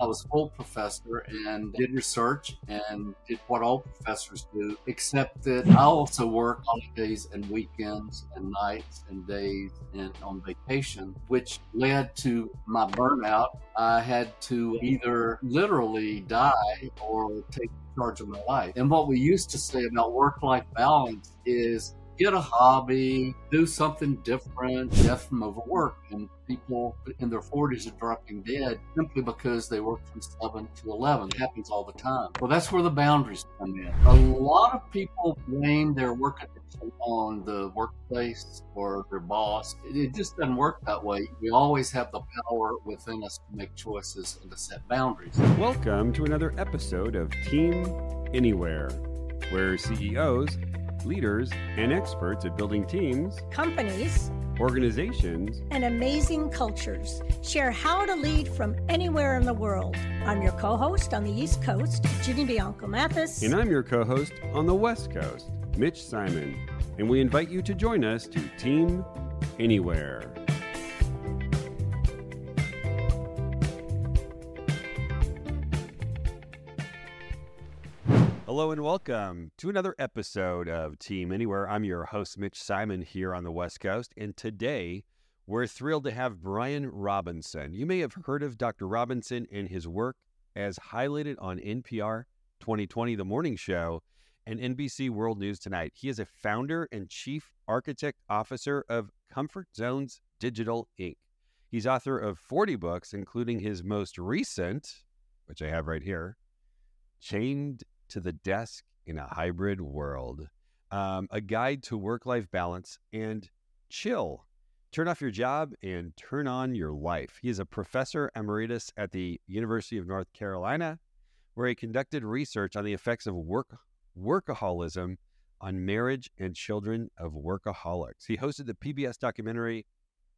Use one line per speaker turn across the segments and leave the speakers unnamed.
I was full professor and did research and did what all professors do, except that I also work holidays and weekends and nights and days and on vacation, which led to my burnout. I had to either literally die or take charge of my life. And what we used to say about work life balance is get a hobby, do something different, death from overwork. And people in their 40s are dropping dead simply because they work from 7 to 11. It happens all the time. Well, that's where the boundaries come in. A lot of people blame their work addiction on the workplace or their boss. It just doesn't work that way. We always have the power within us to make choices and to set boundaries.
Welcome to another episode of Team Anywhere, where CEOs leaders, and experts at building teams,
companies,
organizations,
and amazing cultures share how to lead from anywhere in the world. I'm your co host on the East Coast, Ginny Bianco Mathis.
And I'm your co host on the West Coast, Mitch Simon. And we invite you to join us to Team Anywhere. Hello and welcome to another episode of Team Anywhere. I'm your host, Mitch Simon, here on the West Coast. And today we're thrilled to have Bryan Robinson. You may have heard of Dr. Robinson and his work as highlighted on NPR 2020, The Morning Show, and NBC World News Tonight. He is a founder and chief architect officer of Comfort Zones Digital Inc. He's author of 40 books, including his most recent, which I have right here, Chained to the desk in a hybrid world, um, a guide to work life balance and chill. Turn off your job and turn on your life. He is a professor emeritus at the University of North Carolina, where he conducted research on the effects of work workaholism on marriage and children of workaholics. He hosted the PBS documentary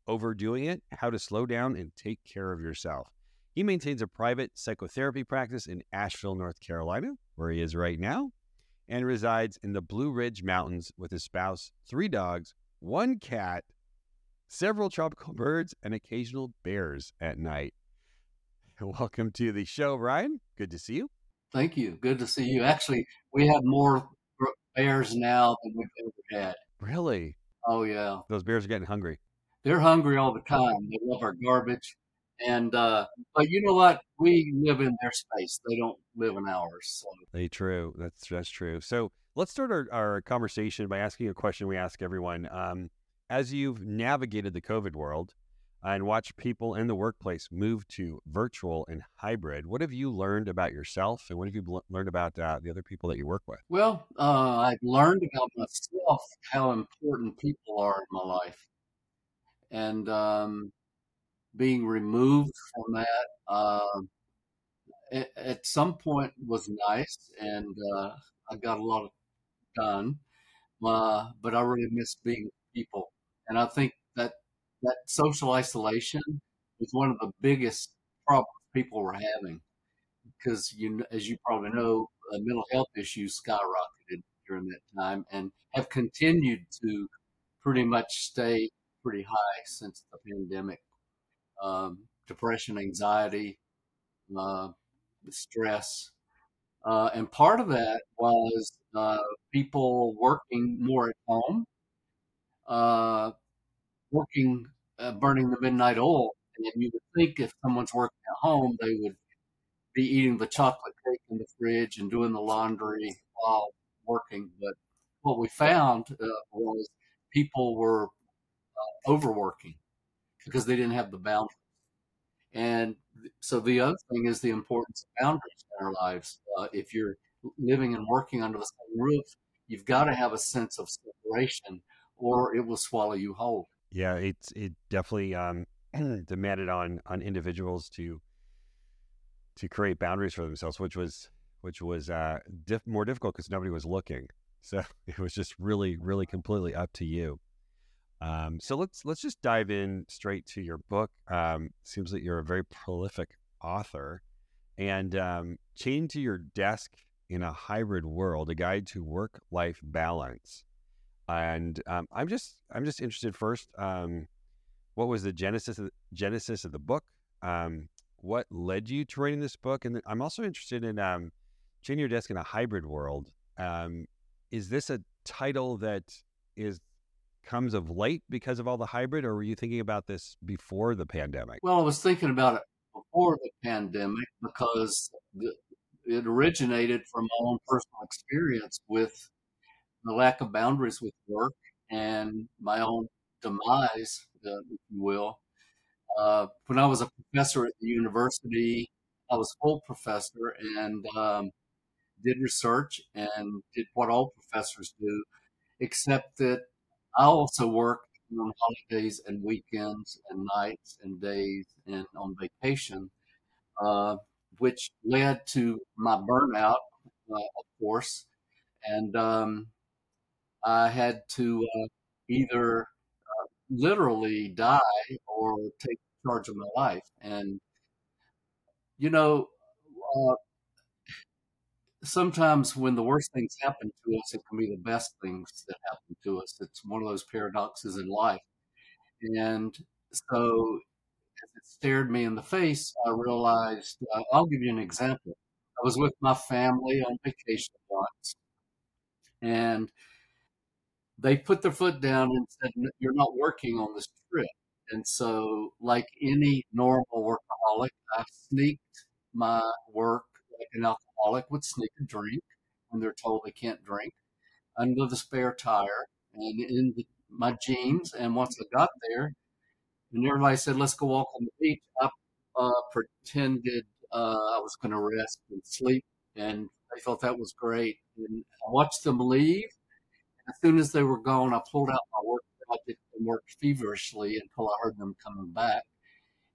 Overdoing It How to Slow Down and Take Care of Yourself. He maintains a private psychotherapy practice in Asheville, North Carolina, where he is right now, and resides in the Blue Ridge Mountains with his spouse, three dogs, one cat, several tropical birds, and occasional bears at night. Welcome to the show, Bryan. Good to see you.
Thank you. Good to see you. Actually, we have more bears now than we've ever had.
Really?
Oh, yeah.
Those bears are getting hungry.
They're hungry all the time. They love our garbage. And uh, but you know what? We live in their space. They don't live in ours. So.
They true. That's that's true. So let's start our, our conversation by asking a question we ask everyone. Um, as you've navigated the COVID world and watched people in the workplace move to virtual and hybrid, what have you learned about yourself, and what have you bl- learned about uh, the other people that you work with?
Well, uh, I've learned about myself how important people are in my life, and um, being removed from that uh, at, some point was nice, and uh, I got a lot done. Uh, but I really miss being with people, and I think that that social isolation is one of the biggest problems people were having because you, as you probably know, uh, mental health issues skyrocketed during that time and have continued to pretty much stay pretty high since the pandemic um, depression, anxiety, uh, stress. Uh, and part of that was uh, people working more at home, uh, working, uh, burning the midnight oil. And you would think if someone's working at home, they would be eating the chocolate cake in the fridge and doing the laundry while working. But what we found uh, was people were overworking because they didn't have the boundaries. And so the other thing is the importance of boundaries in our lives. Uh, if you're living and working under the same roof, you've got to have a sense of separation, or it will swallow you whole.
Yeah, it's it definitely um, demanded on on individuals to to create boundaries for themselves, which was which was uh, diff- more difficult because nobody was looking. So it was just really, really completely up to you. Um, so let's let's just dive in straight to your book. Um, seems that you're a very prolific author, and um, chain to your desk in a hybrid world: a guide to work-life balance. And um, I'm just I'm just interested first. Um, what was the genesis of, genesis of the book? Um, what led you to writing this book? And I'm also interested in um, Chain Your Desk in a Hybrid World. Is this a title that is comes of late because of all the hybrid, or were you thinking about this before the pandemic?
Well, I was thinking about it before the pandemic because the, it originated from my own personal experience with the lack of boundaries with work and my own demise, uh, if you will. Uh, when I was a professor at the university, I was full professor and um, did research and did what all professors do, except that I also worked on holidays and weekends and nights and days and on vacation, uh, which led to my burnout, uh, of course. And um, I had to uh, either uh, literally die or take charge of my life. And, you know, uh, sometimes when the worst things happen to us, it can be the best things that happen to us. It's one of those paradoxes in life. And so as it stared me in the face, I realized uh, I'll give you an example. I was with my family on vacation once, and they put their foot down and said, You're not working on this trip. And so, like any normal workaholic, I sneaked my work like an alcoholic would sneak a drink when they're told they can't drink under the spare tire and in the, my jeans. And once I got there, and everybody said, "Let's go walk on the beach," I uh, pretended uh, I was going to rest and sleep, and they thought that was great. And I watched them leave. As soon as they were gone, I pulled out my work project and worked feverishly until I heard them coming back.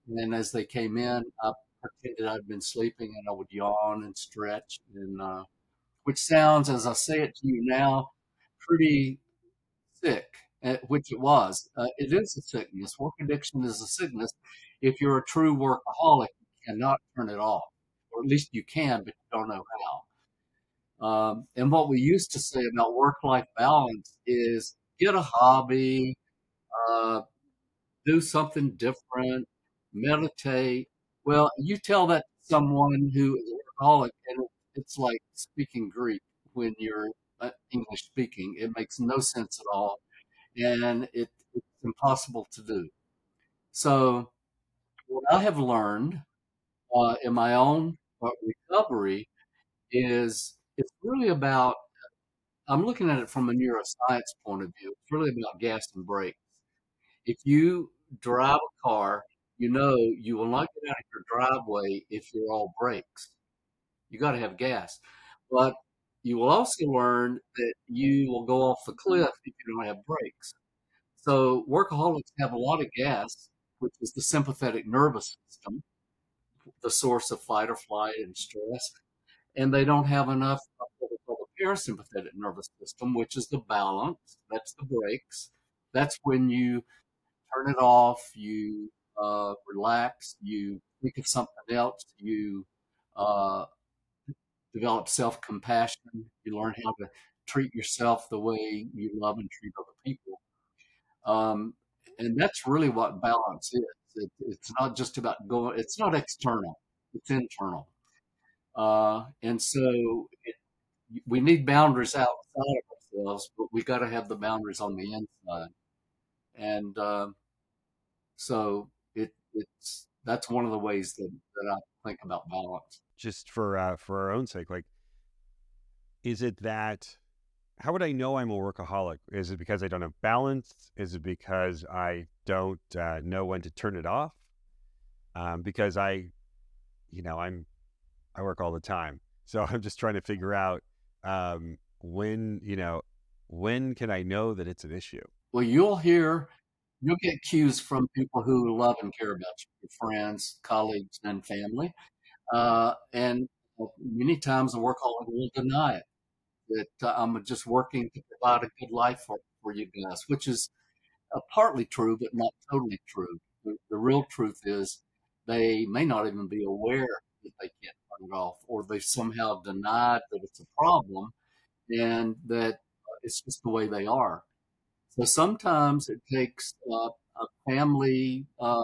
And then as they came in, I pretended I'd been sleeping and I would yawn and stretch, and uh, which sounds, as I say it to you now, pretty sick, eh, which it was. Uh, it is a sickness. Work addiction is a sickness. If you're a true workaholic, you cannot turn it off, or at least you can, but you don't know how. Um, and what we used to say about work-life balance is get a hobby, uh, do something different, meditate, well, you tell that to someone who is a workaholic, and it's like speaking Greek when you're uh, English speaking. It makes no sense at all, and it, it's impossible to do. So, what I have learned uh, in my own uh, recovery is it's really about. I'm looking at it from a neuroscience point of view. It's really about gas and brakes. If you drive a car you know you will not get out of your driveway if you're all brakes. You got to have gas. But you will also learn that you will go off the cliff if you don't have brakes. So workaholics have a lot of gas, which is the sympathetic nervous system, the source of fight or flight and stress. And they don't have enough of what we call the parasympathetic nervous system, which is the balance. That's the brakes. That's when you turn it off, you uh, relax, you think of something else, you uh, develop self compassion, you learn how to treat yourself the way you love and treat other people. Um, and that's really what balance is. It, it's not just about going, it's not external, it's internal. Uh, and so it, we need boundaries outside of ourselves, but we got to have the boundaries on the inside. And uh, so it's that's one of the ways that, that I think about balance.
Just for uh, for our own sake, like, is it that? How would I know I'm a workaholic? Is it because I don't have balance? Is it because I don't uh, know when to turn it off? Um, because I, you know, I'm I work all the time, so I'm just trying to figure out um, when you know when can I know that it's an issue.
Well, you'll hear you'll get cues from people who love and care about you, your friends, colleagues, and family. Uh, and many times the workaholic will deny it that uh, I'm just working to provide a good life for, for you guys, which is uh, partly true, but not totally true. The, the, real truth is they may not even be aware that they can't turn it off, or they somehow denied that it's a problem and that uh, it's just the way they are. So sometimes it takes uh, a family uh,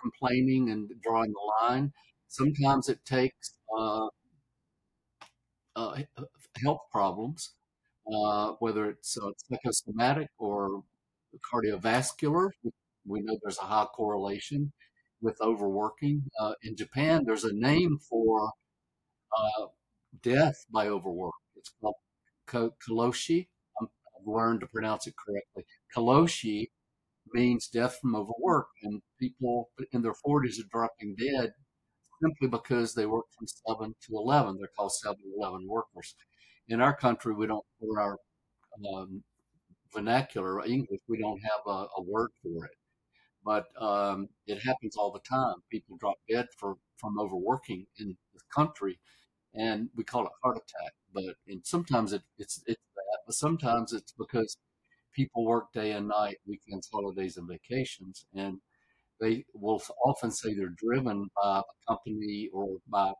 complaining and drawing the line. Sometimes it takes uh, uh, health problems, uh, whether it's uh, psychosomatic or cardiovascular. We know there's a high correlation with overworking. Uh, in Japan, there's a name for uh, death by overwork. It's called karoshi. Learned to pronounce it correctly. Karoshi means death from overwork, and people in their 40s are dropping dead simply because they work from 7 to 11. They're called 7 11 workers. In our country, we don't, for our um, vernacular English, we don't have a, a word for it. But um, it happens all the time. People drop dead for, from overworking in this country, and we call it heart attack. But and sometimes it, it's it's but sometimes it's because people work day and night, weekends, holidays, and vacations, and they will often say they're driven by a company or by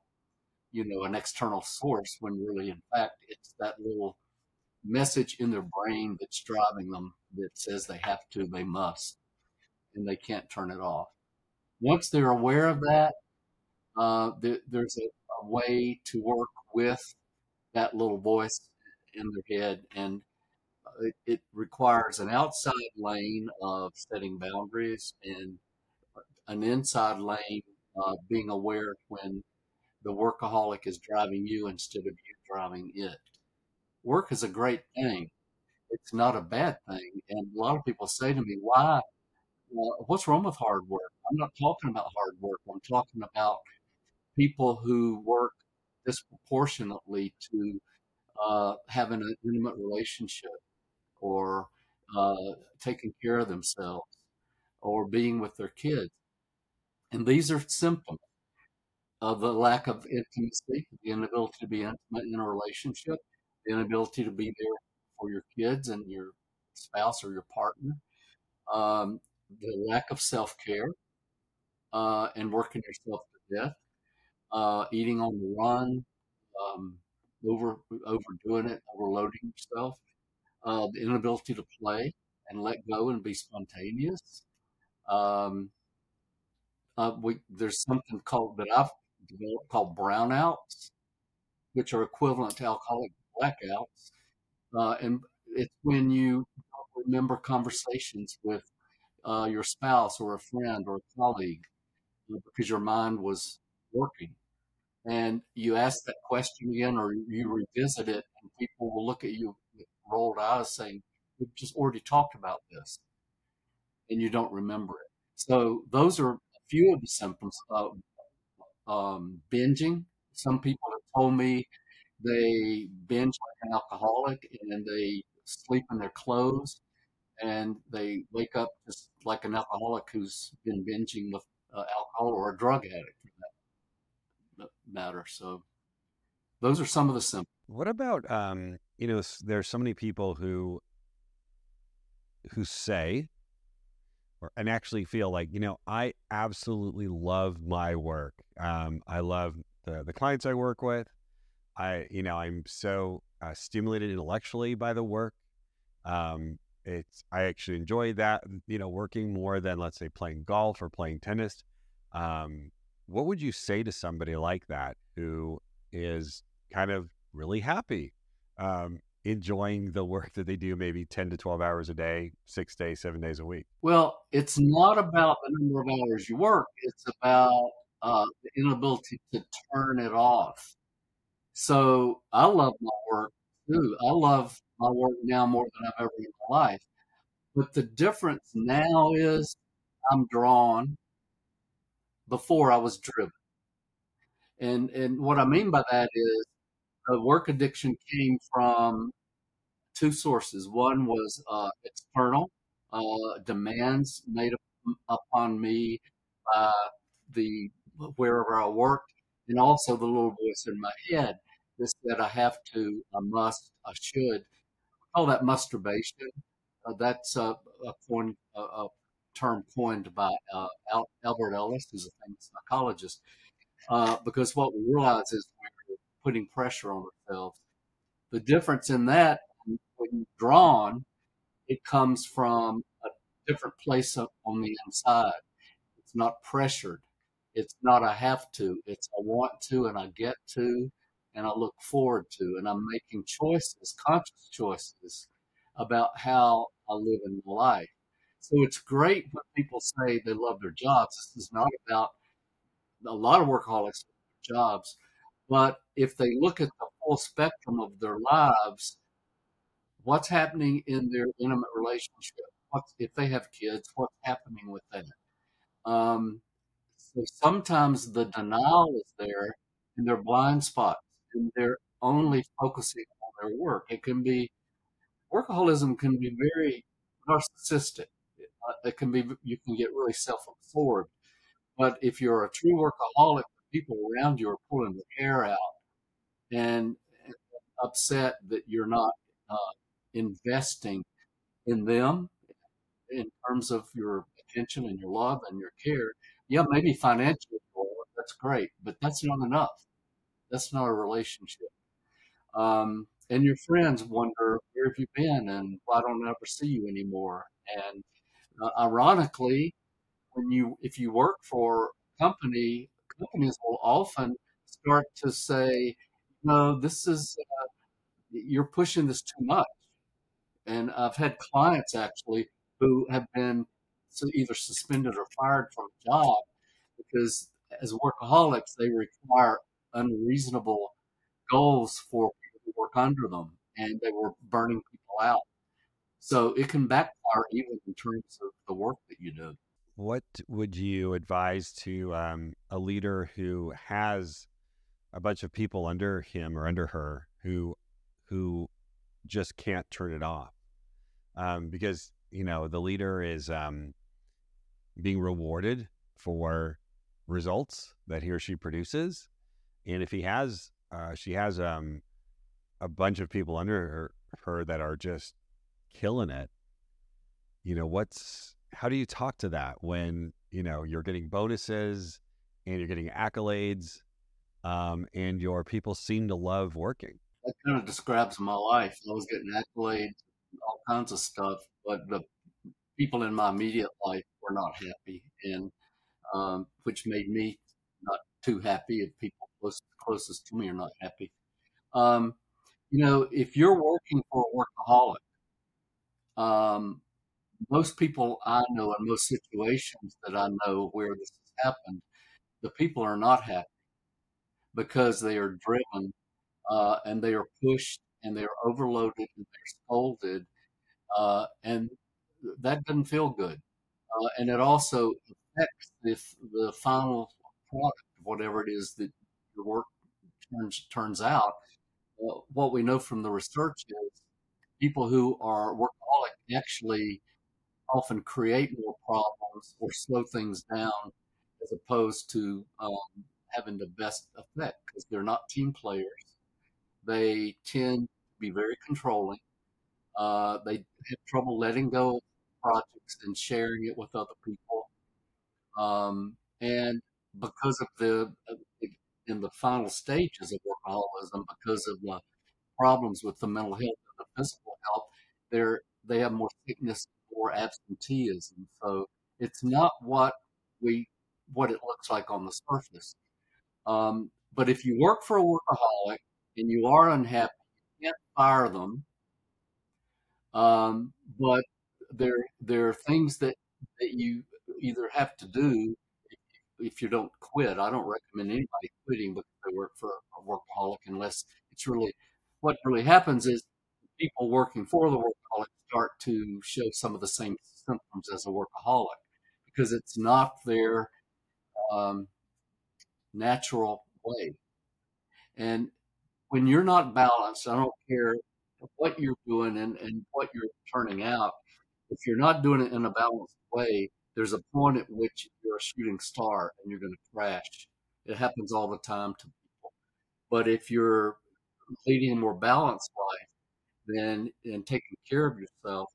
you know an external source when really in fact it's that little message in their brain that's driving them that says they have to they must and they can't turn it off. Once they're aware of that uh, there, there's a, a way to work with that little voice in their head and uh, it, it, requires an outside lane of setting boundaries and uh, an inside lane uh, being aware when the workaholic is driving you instead of you driving it. Work is a great thing. It's not a bad thing. And a lot of people say to me, why? Well, what's wrong with hard work? I'm not talking about hard work. I'm talking about people who work disproportionately to uh, having an intimate relationship or uh, taking care of themselves or being with their kids. And these are symptoms of the lack of intimacy, the inability to be intimate in a relationship, the inability to be there for your kids and your spouse or your partner, um, the lack of self care, uh, and working yourself to death, uh, eating on the run, um, over overdoing it, overloading yourself, uh, the inability to play and let go and be spontaneous. Um, uh, we, there's something called that I've developed called brownouts, which are equivalent to alcoholic blackouts, uh, and it's when you remember conversations with uh, your spouse or a friend or a colleague uh, because your mind was working and you ask that question again or you revisit it and people will look at you with rolled eyes saying, We've just already talked about this, and you don't remember it. So, those are a few of the symptoms of um, binging. Some people have told me they binge like an alcoholic and they sleep in their clothes and they wake up just like an alcoholic who's been binging with uh, alcohol or a drug addict matter. So, those are some of the symptoms.
What about um, you know? There's so many people who who say or and actually feel like you know I absolutely love my work. Um, I love the the clients I work with. I you know I'm so uh, stimulated intellectually by the work. Um, it's I actually enjoy that you know working more than let's say playing golf or playing tennis. Um, what would you say to somebody like that who is kind of really happy, um, enjoying the work that they do, maybe 10 to 12 hours a day, six days, seven days a week?
Well, it's not about the number of hours you work, it's about uh, the inability to turn it off. So I love my work too. I love my work now more than I've ever in my life. But the difference now is I'm drawn. Before I was driven. And and what I mean by that is the work addiction came from two sources. One was uh, external uh, demands made upon me by the wherever I worked, and also the little voice in my head that said I have to, I must, I should. I call that musturbation. Uh, that's a, a, coin, a, a, term coined by uh, Albert Ellis, who's a famous psychologist. Uh, because what we realize is we're putting pressure on ourselves. The difference in that, when drawn, it comes from a different place on the inside. It's not pressured. It's not a have to. It's I want to and I get to and I look forward to. And I'm making choices, conscious choices about how I live in my life. So it's great when people say they love their jobs. This is not about a lot of workaholics jobs, but if they look at the full spectrum of their lives, what's happening in their intimate relationship? What if they have kids? What's happening with that? Um, so sometimes the denial is there in their blind spots, and they're only focusing on their work. It can be workaholism can be very narcissistic. It can be you can get really self-absorbed. But if you're a true workaholic, people around you are pulling their hair out and upset that you're not uh, investing in them in terms of your attention and your love and your care. Yeah, maybe financially, that's great, but that's not enough. That's not a relationship. Um, and your friends wonder where have you been and why don't I ever see you anymore? And uh, ironically, when you if you work for a company, companies will often start to say, no, this is uh, you're pushing this too much. And I've had clients actually who have been either suspended or fired from a job because as workaholics they require unreasonable goals for people who work under them and they were burning people out. So it can backfire even in terms of the work that you do.
What would you advise to um, a leader who has a bunch of people under him or under her who who just can't turn it off um, because you know the leader is um, being rewarded for results that he or she produces and if he has uh, she has um, a bunch of people under her, her that are just killing it you know what's how do you talk to that when you know you're getting bonuses and you're getting accolades um, and your people seem to love working?
That kind of describes my life. I was getting accolades all kinds of stuff but the people in my immediate life were not happy and um, which made me not too happy if people close, closest to me are not happy. Um, you know if you're working for a workaholic um, most people I know in most situations that I know where this has happened, the people are not happy because they are driven uh, and they are pushed and they are overloaded and they're scolded, uh, and that doesn't feel good. Uh, and it also affects the, the final product, whatever it is that your work turns turns out. Uh, what we know from the research is people who are workaholic actually often create more problems or slow things down as opposed to um, having the best effect because they're not team players. They tend to be very controlling. Uh, they have trouble letting go of projects and sharing it with other people. Um, and because of the in the final stages of workaholism, because of the problems with the mental health and the physical health, they're they have more sickness or absenteeism. So it's not what we what it looks like on the surface. Um, but if you work for a workaholic and you are unhappy, you can't fire them. Um, but there there are things that that you either have to do if, you don't quit. I don't recommend anybody quitting because they work for a workaholic unless it's really what really happens is people working for the workaholic start to show some of the same symptoms as a workaholic because it's not their um, natural way. And when you're not balanced, I don't care what you're doing and, and what you're turning out. If you're not doing it in a balanced way, there's a point at which you're a shooting star and you're going to crash. It happens all the time to people. But if you're leading a more balanced life, then and taking care of yourself,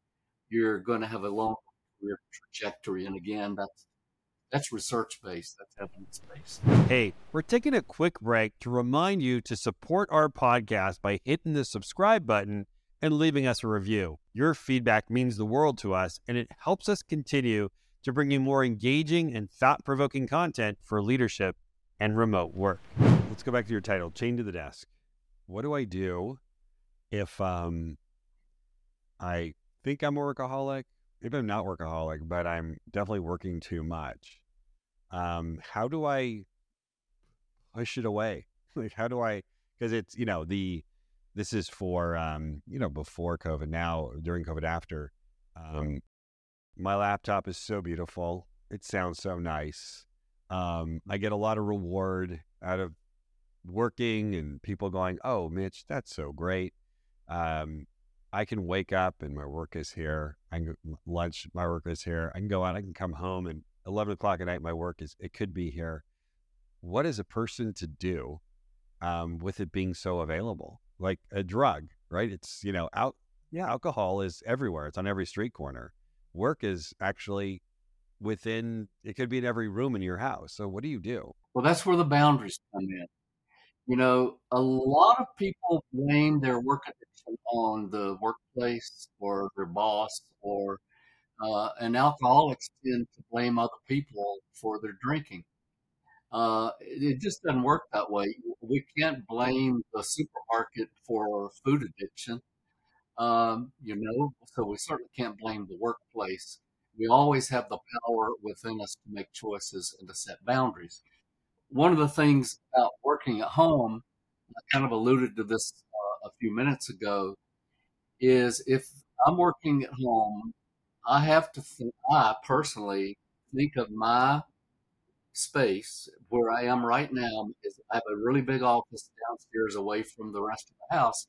you're going to have a long career trajectory. And again, that's that's research based, that's evidence based.
Hey, we're taking a quick break to remind you to support our podcast by hitting the subscribe button and leaving us a review. Your feedback means the world to us, and it helps us continue to bring you more engaging and thought provoking content for leadership and remote work. Let's go back to your title Chain to the Desk. What do I do if um, I think I'm a workaholic? Maybe I'm not workaholic, but I'm definitely working too much. Um, how do I push it away? Like, how do I? Because it's you know the this is for um, you know before COVID. Now during COVID, after um, my laptop is so beautiful. It sounds so nice. Um, I get a lot of reward out of working and people going, "Oh, Mitch, that's so great." Um, I can wake up and my work is here. I can lunch, my work is here. I can go out. I can come home and eleven o'clock at night, my work is. It could be here. What is a person to do um, with it being so available, like a drug, right? It's you know out. Yeah, alcohol is everywhere. It's on every street corner. Work is actually within. It could be in every room in your house. So what do you do?
Well, that's where the boundaries come in. You know, a lot of people blame their work addiction on the workplace or their boss, or uh, and alcoholics tend to blame other people for their drinking. Uh, it just doesn't work that way. We can't blame the supermarket for food addiction, um, you know, so we certainly can't blame the workplace. We always have the power within us to make choices and to set boundaries. One of the things about working at home, I kind of alluded to this uh, a few minutes ago, is if I'm working at home, I have to I personally think of my space where I am right now is I have a really big office downstairs away from the rest of the house.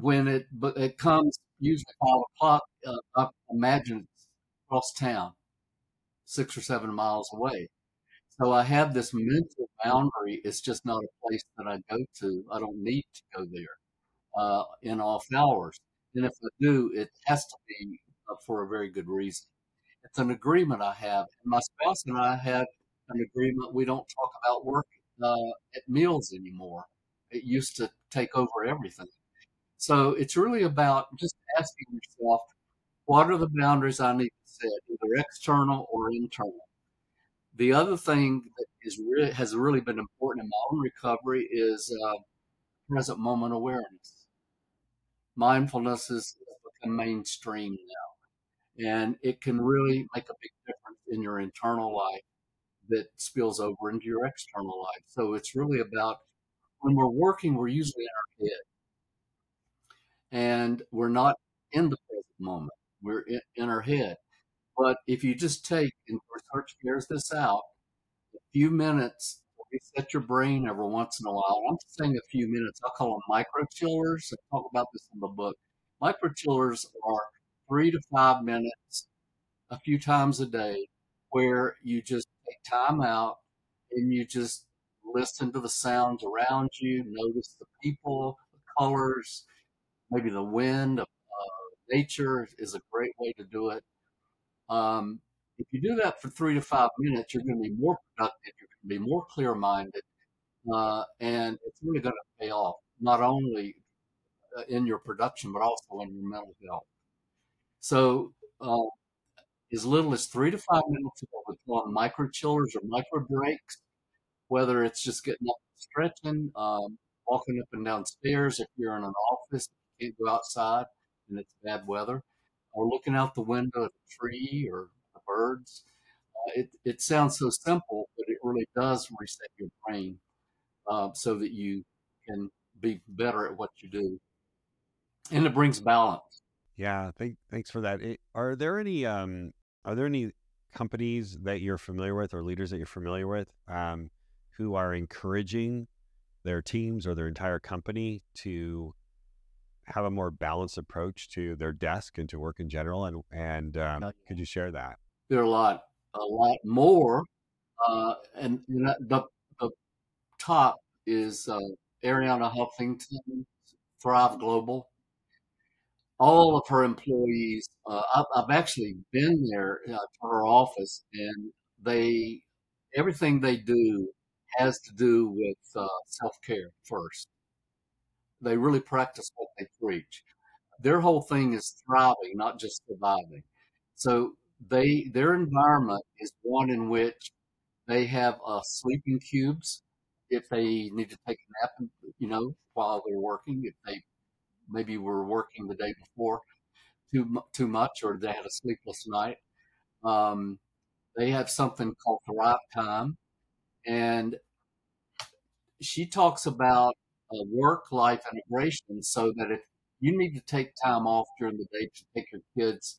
When it but it comes usually five o'clock, uh, I imagine it's across town, six or seven miles away. So I have this mental boundary. It's just not a place that I go to. I don't need to go there uh, in off hours. And if I do, it has to be for a very good reason. It's an agreement I have. And my spouse and I have an agreement. We don't talk about work uh, at meals anymore. It used to take over everything. So it's really about just asking yourself, what are the boundaries I need to set, either external or internal? The other thing that is really, has really been important in my own recovery is uh, present moment awareness. Mindfulness is become mainstream now and it can really make a big difference in your internal life that spills over into your external life. So it's really about when we're working, we're usually in our head and we're not in the present moment. We're in, in our head. But if you just take, and research bears this out, a few minutes reset your brain every once in a while. I'm saying a few minutes. I call them micro chillers. I talk about this in the book. Micro chillers are three to five minutes a few times a day where you just take time out and you just listen to the sounds around you, notice the people, the colors, maybe the wind, uh, nature is a great way to do it. Um, if you do that for three to five minutes, you're going to be more productive, you're going to be more clear minded, uh, and it's really going to pay off, not only uh, in your production, but also in your mental health. So, uh, as little as three to five minutes what we micro chillers or micro breaks, whether it's just getting up and stretching, um, walking up and down stairs if you're in an office, you can't go outside and it's bad weather, or looking out the window at a tree or the birds. Uh, it, it sounds so simple, but it really does reset your brain uh, so that you can be better at what you do. And it brings balance.
Yeah, thank, thanks for that. It, are there any um, are there any companies that you're familiar with or leaders that you're familiar with um, who are encouraging their teams or their entire company to have a more balanced approach to their desk and to work in general? And and um, could you share that?
There are a lot, a lot more, uh, and the the top is uh, Arianna Huffington, Thrive Global all of her employees. Uh, I've, I've, actually been there uh, to her office, and they everything they do has to do with uh, self care first. They really practice what they preach. Their whole thing is thriving, not just surviving. So they their environment is one in which they have uh, sleeping cubes if they need to take a nap, you know, while they're working. If they maybe were working the day before too too much, or they had a sleepless night, um, they have something called Thrive Time, and she talks about uh, work life integration, so that if you need to take time off during the day to take your kids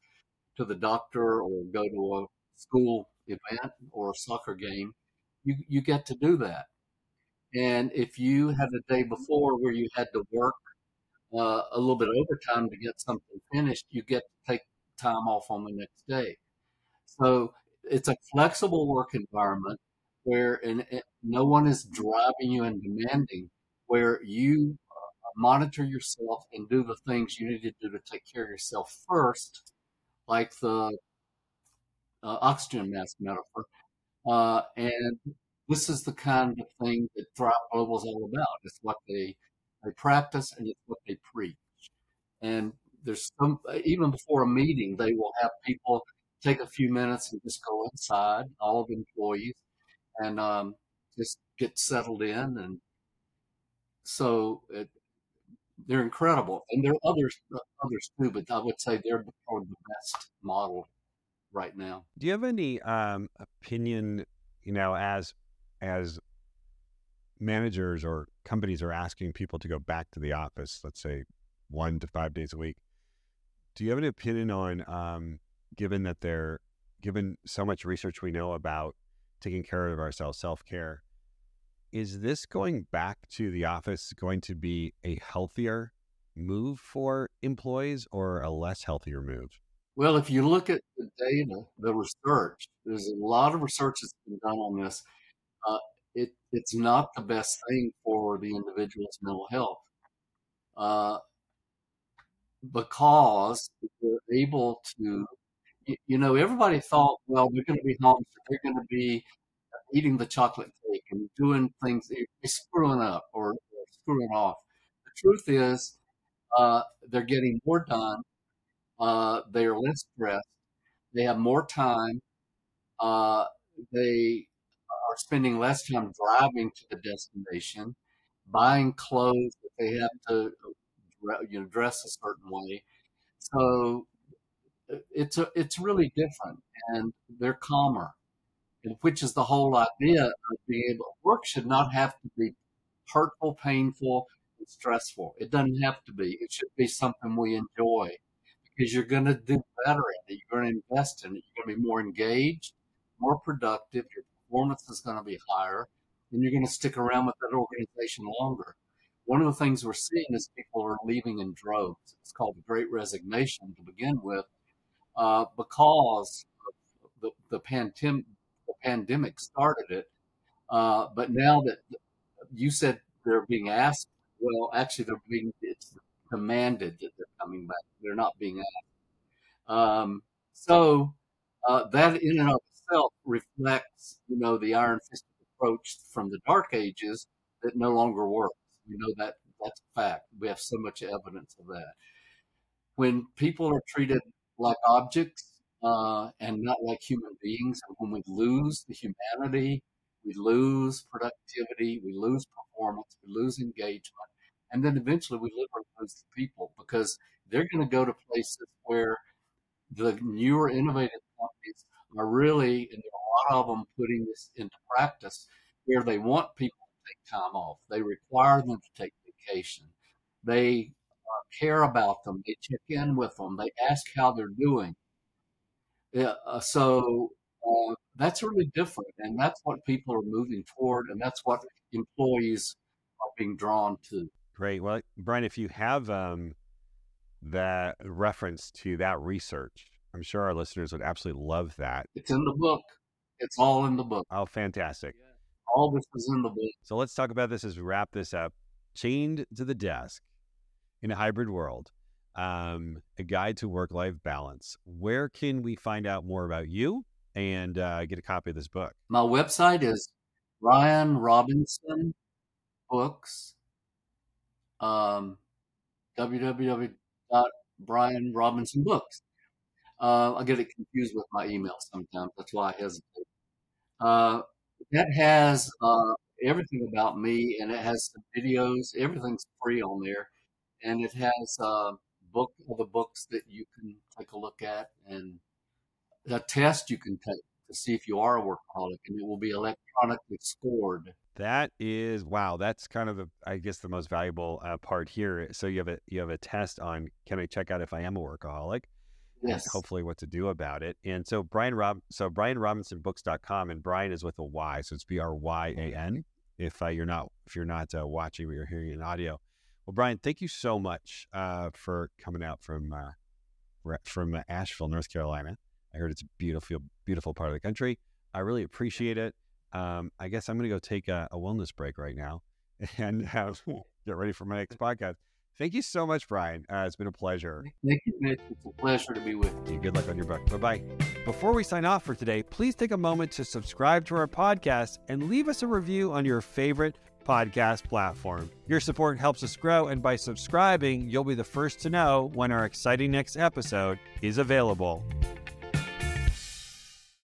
to the doctor or go to a school event or a soccer game, you, you get to do that. And if you had a day before where you had to work uh, a little bit overtime to get something finished, you get to take time off on the next day. So it's a flexible work environment where and, and no one is driving you and demanding, where you uh, monitor yourself and do the things you need to do to take care of yourself first, like the uh, oxygen mask metaphor. Uh, and this is the kind of thing that Thrive Global is all about. It's what they they practice and it's what they preach. And there's some even before a meeting, they will have people take a few minutes and just go inside, all of the employees, and um, just get settled in. And so it, they're incredible, and there are others others too, but I would say they're probably the best model right now.
Do you have any um, opinion? You know, as as managers or companies are asking people to go back to the office, let's say one to five days a week. Do you have an opinion on, um, given that they're given so much research we know about taking care of ourselves, self care, is this going back to the office going to be a healthier move for employees or a less healthier move?
Well, if you look at the data, the research, there's a lot of research that's been done on this. Uh, it, it's not the best thing for the individual's mental health uh, because they're able to, you, know, everybody thought, well, they're going to be home, they're going to be eating the chocolate cake and doing things, screwing up or, screwing off. The truth is, uh, they're getting more done. Uh, they are less stressed. They have more time. Uh, they are spending less time driving to the destination, buying clothes that they have to you know dress a certain way. So it's a, it's really different, and they're calmer, which is the whole idea of being able. Work should not have to be hurtful, painful, and stressful. It doesn't have to be. It should be something we enjoy because you're going to do better in it. You're going to invest in it. You're going to be more engaged, more productive. Your performance is going to be higher, and you're going to stick around with that organization longer. One of the things we're seeing is people are leaving in droves. It's called the Great Resignation to begin with, uh, because the, the, pandem- the pandemic started it. Uh, but now that you said they're being asked, well, actually, they're being it's demanded that they're coming back. They're not being asked. Um, so uh, that in and of itself reflects, you know, the iron fisted approach from the dark ages that no longer works. We know that that's a fact. We have so much evidence of that. When people are treated like objects uh, and not like human beings, and when we lose the humanity, we lose productivity, we lose performance, we lose engagement, and then eventually we literally lose the people because they're going to go to places where the newer innovative companies are really, and there are a lot of them putting this into practice, where they want people to take time off. They require them to take vacation. They uh, care about them. They check in with them. They ask how they're doing. Yeah, uh, so uh, that's really different, and that's what people are moving toward, and that's what employees are being drawn to.
Great. Well, Bryan, if you have um, that reference to that research, I'm sure our listeners would absolutely love that.
It's in the book. It's all in the book.
Oh, fantastic. Yeah.
All this is in the book.
So let's talk about this as we wrap this up. Chained to the desk in a hybrid world, um, a guide to work life balance. Where can we find out more about you and uh, get a copy of this book?
My website is Bryan Robinson Books. Um, www.bryanrobinsonbooks Uh, I get it confused with my email sometimes. That's why I hesitate. Uh, that has uh, everything about me, and it has some videos. Everything's free on there, and it has book the books that you can take a look at, and a test you can take to see if you are a workaholic, and it will be electronically scored.
That is wow. That's kind of the I guess the most valuable uh, part here. So you have a you have a test on can I check out if I am a workaholic?
Yes.
hopefully what to do about it. And so Bryan Rob so BryanRobinsonBooks.com and Bryan is with a Y, so it's B R Y A N. If uh, you're not if you're not uh, watching but you're hearing in audio. Well, Bryan, thank you so much uh, for coming out from uh, from Asheville, North Carolina. I heard it's a beautiful beautiful part of the country. I really appreciate it. Um, I guess I'm going to go take a, a, wellness break right now and get ready for my next podcast. Thank you so much, Bryan. Uh, it's been a pleasure.
Thank you, Mitch. It's a pleasure to be with you.
Good luck on your book. Bye bye. Before we sign off for today, please take a moment to subscribe to our podcast and leave us a review on your favorite podcast platform. Your support helps us grow, and by subscribing, you'll be the first to know when our exciting next episode is available.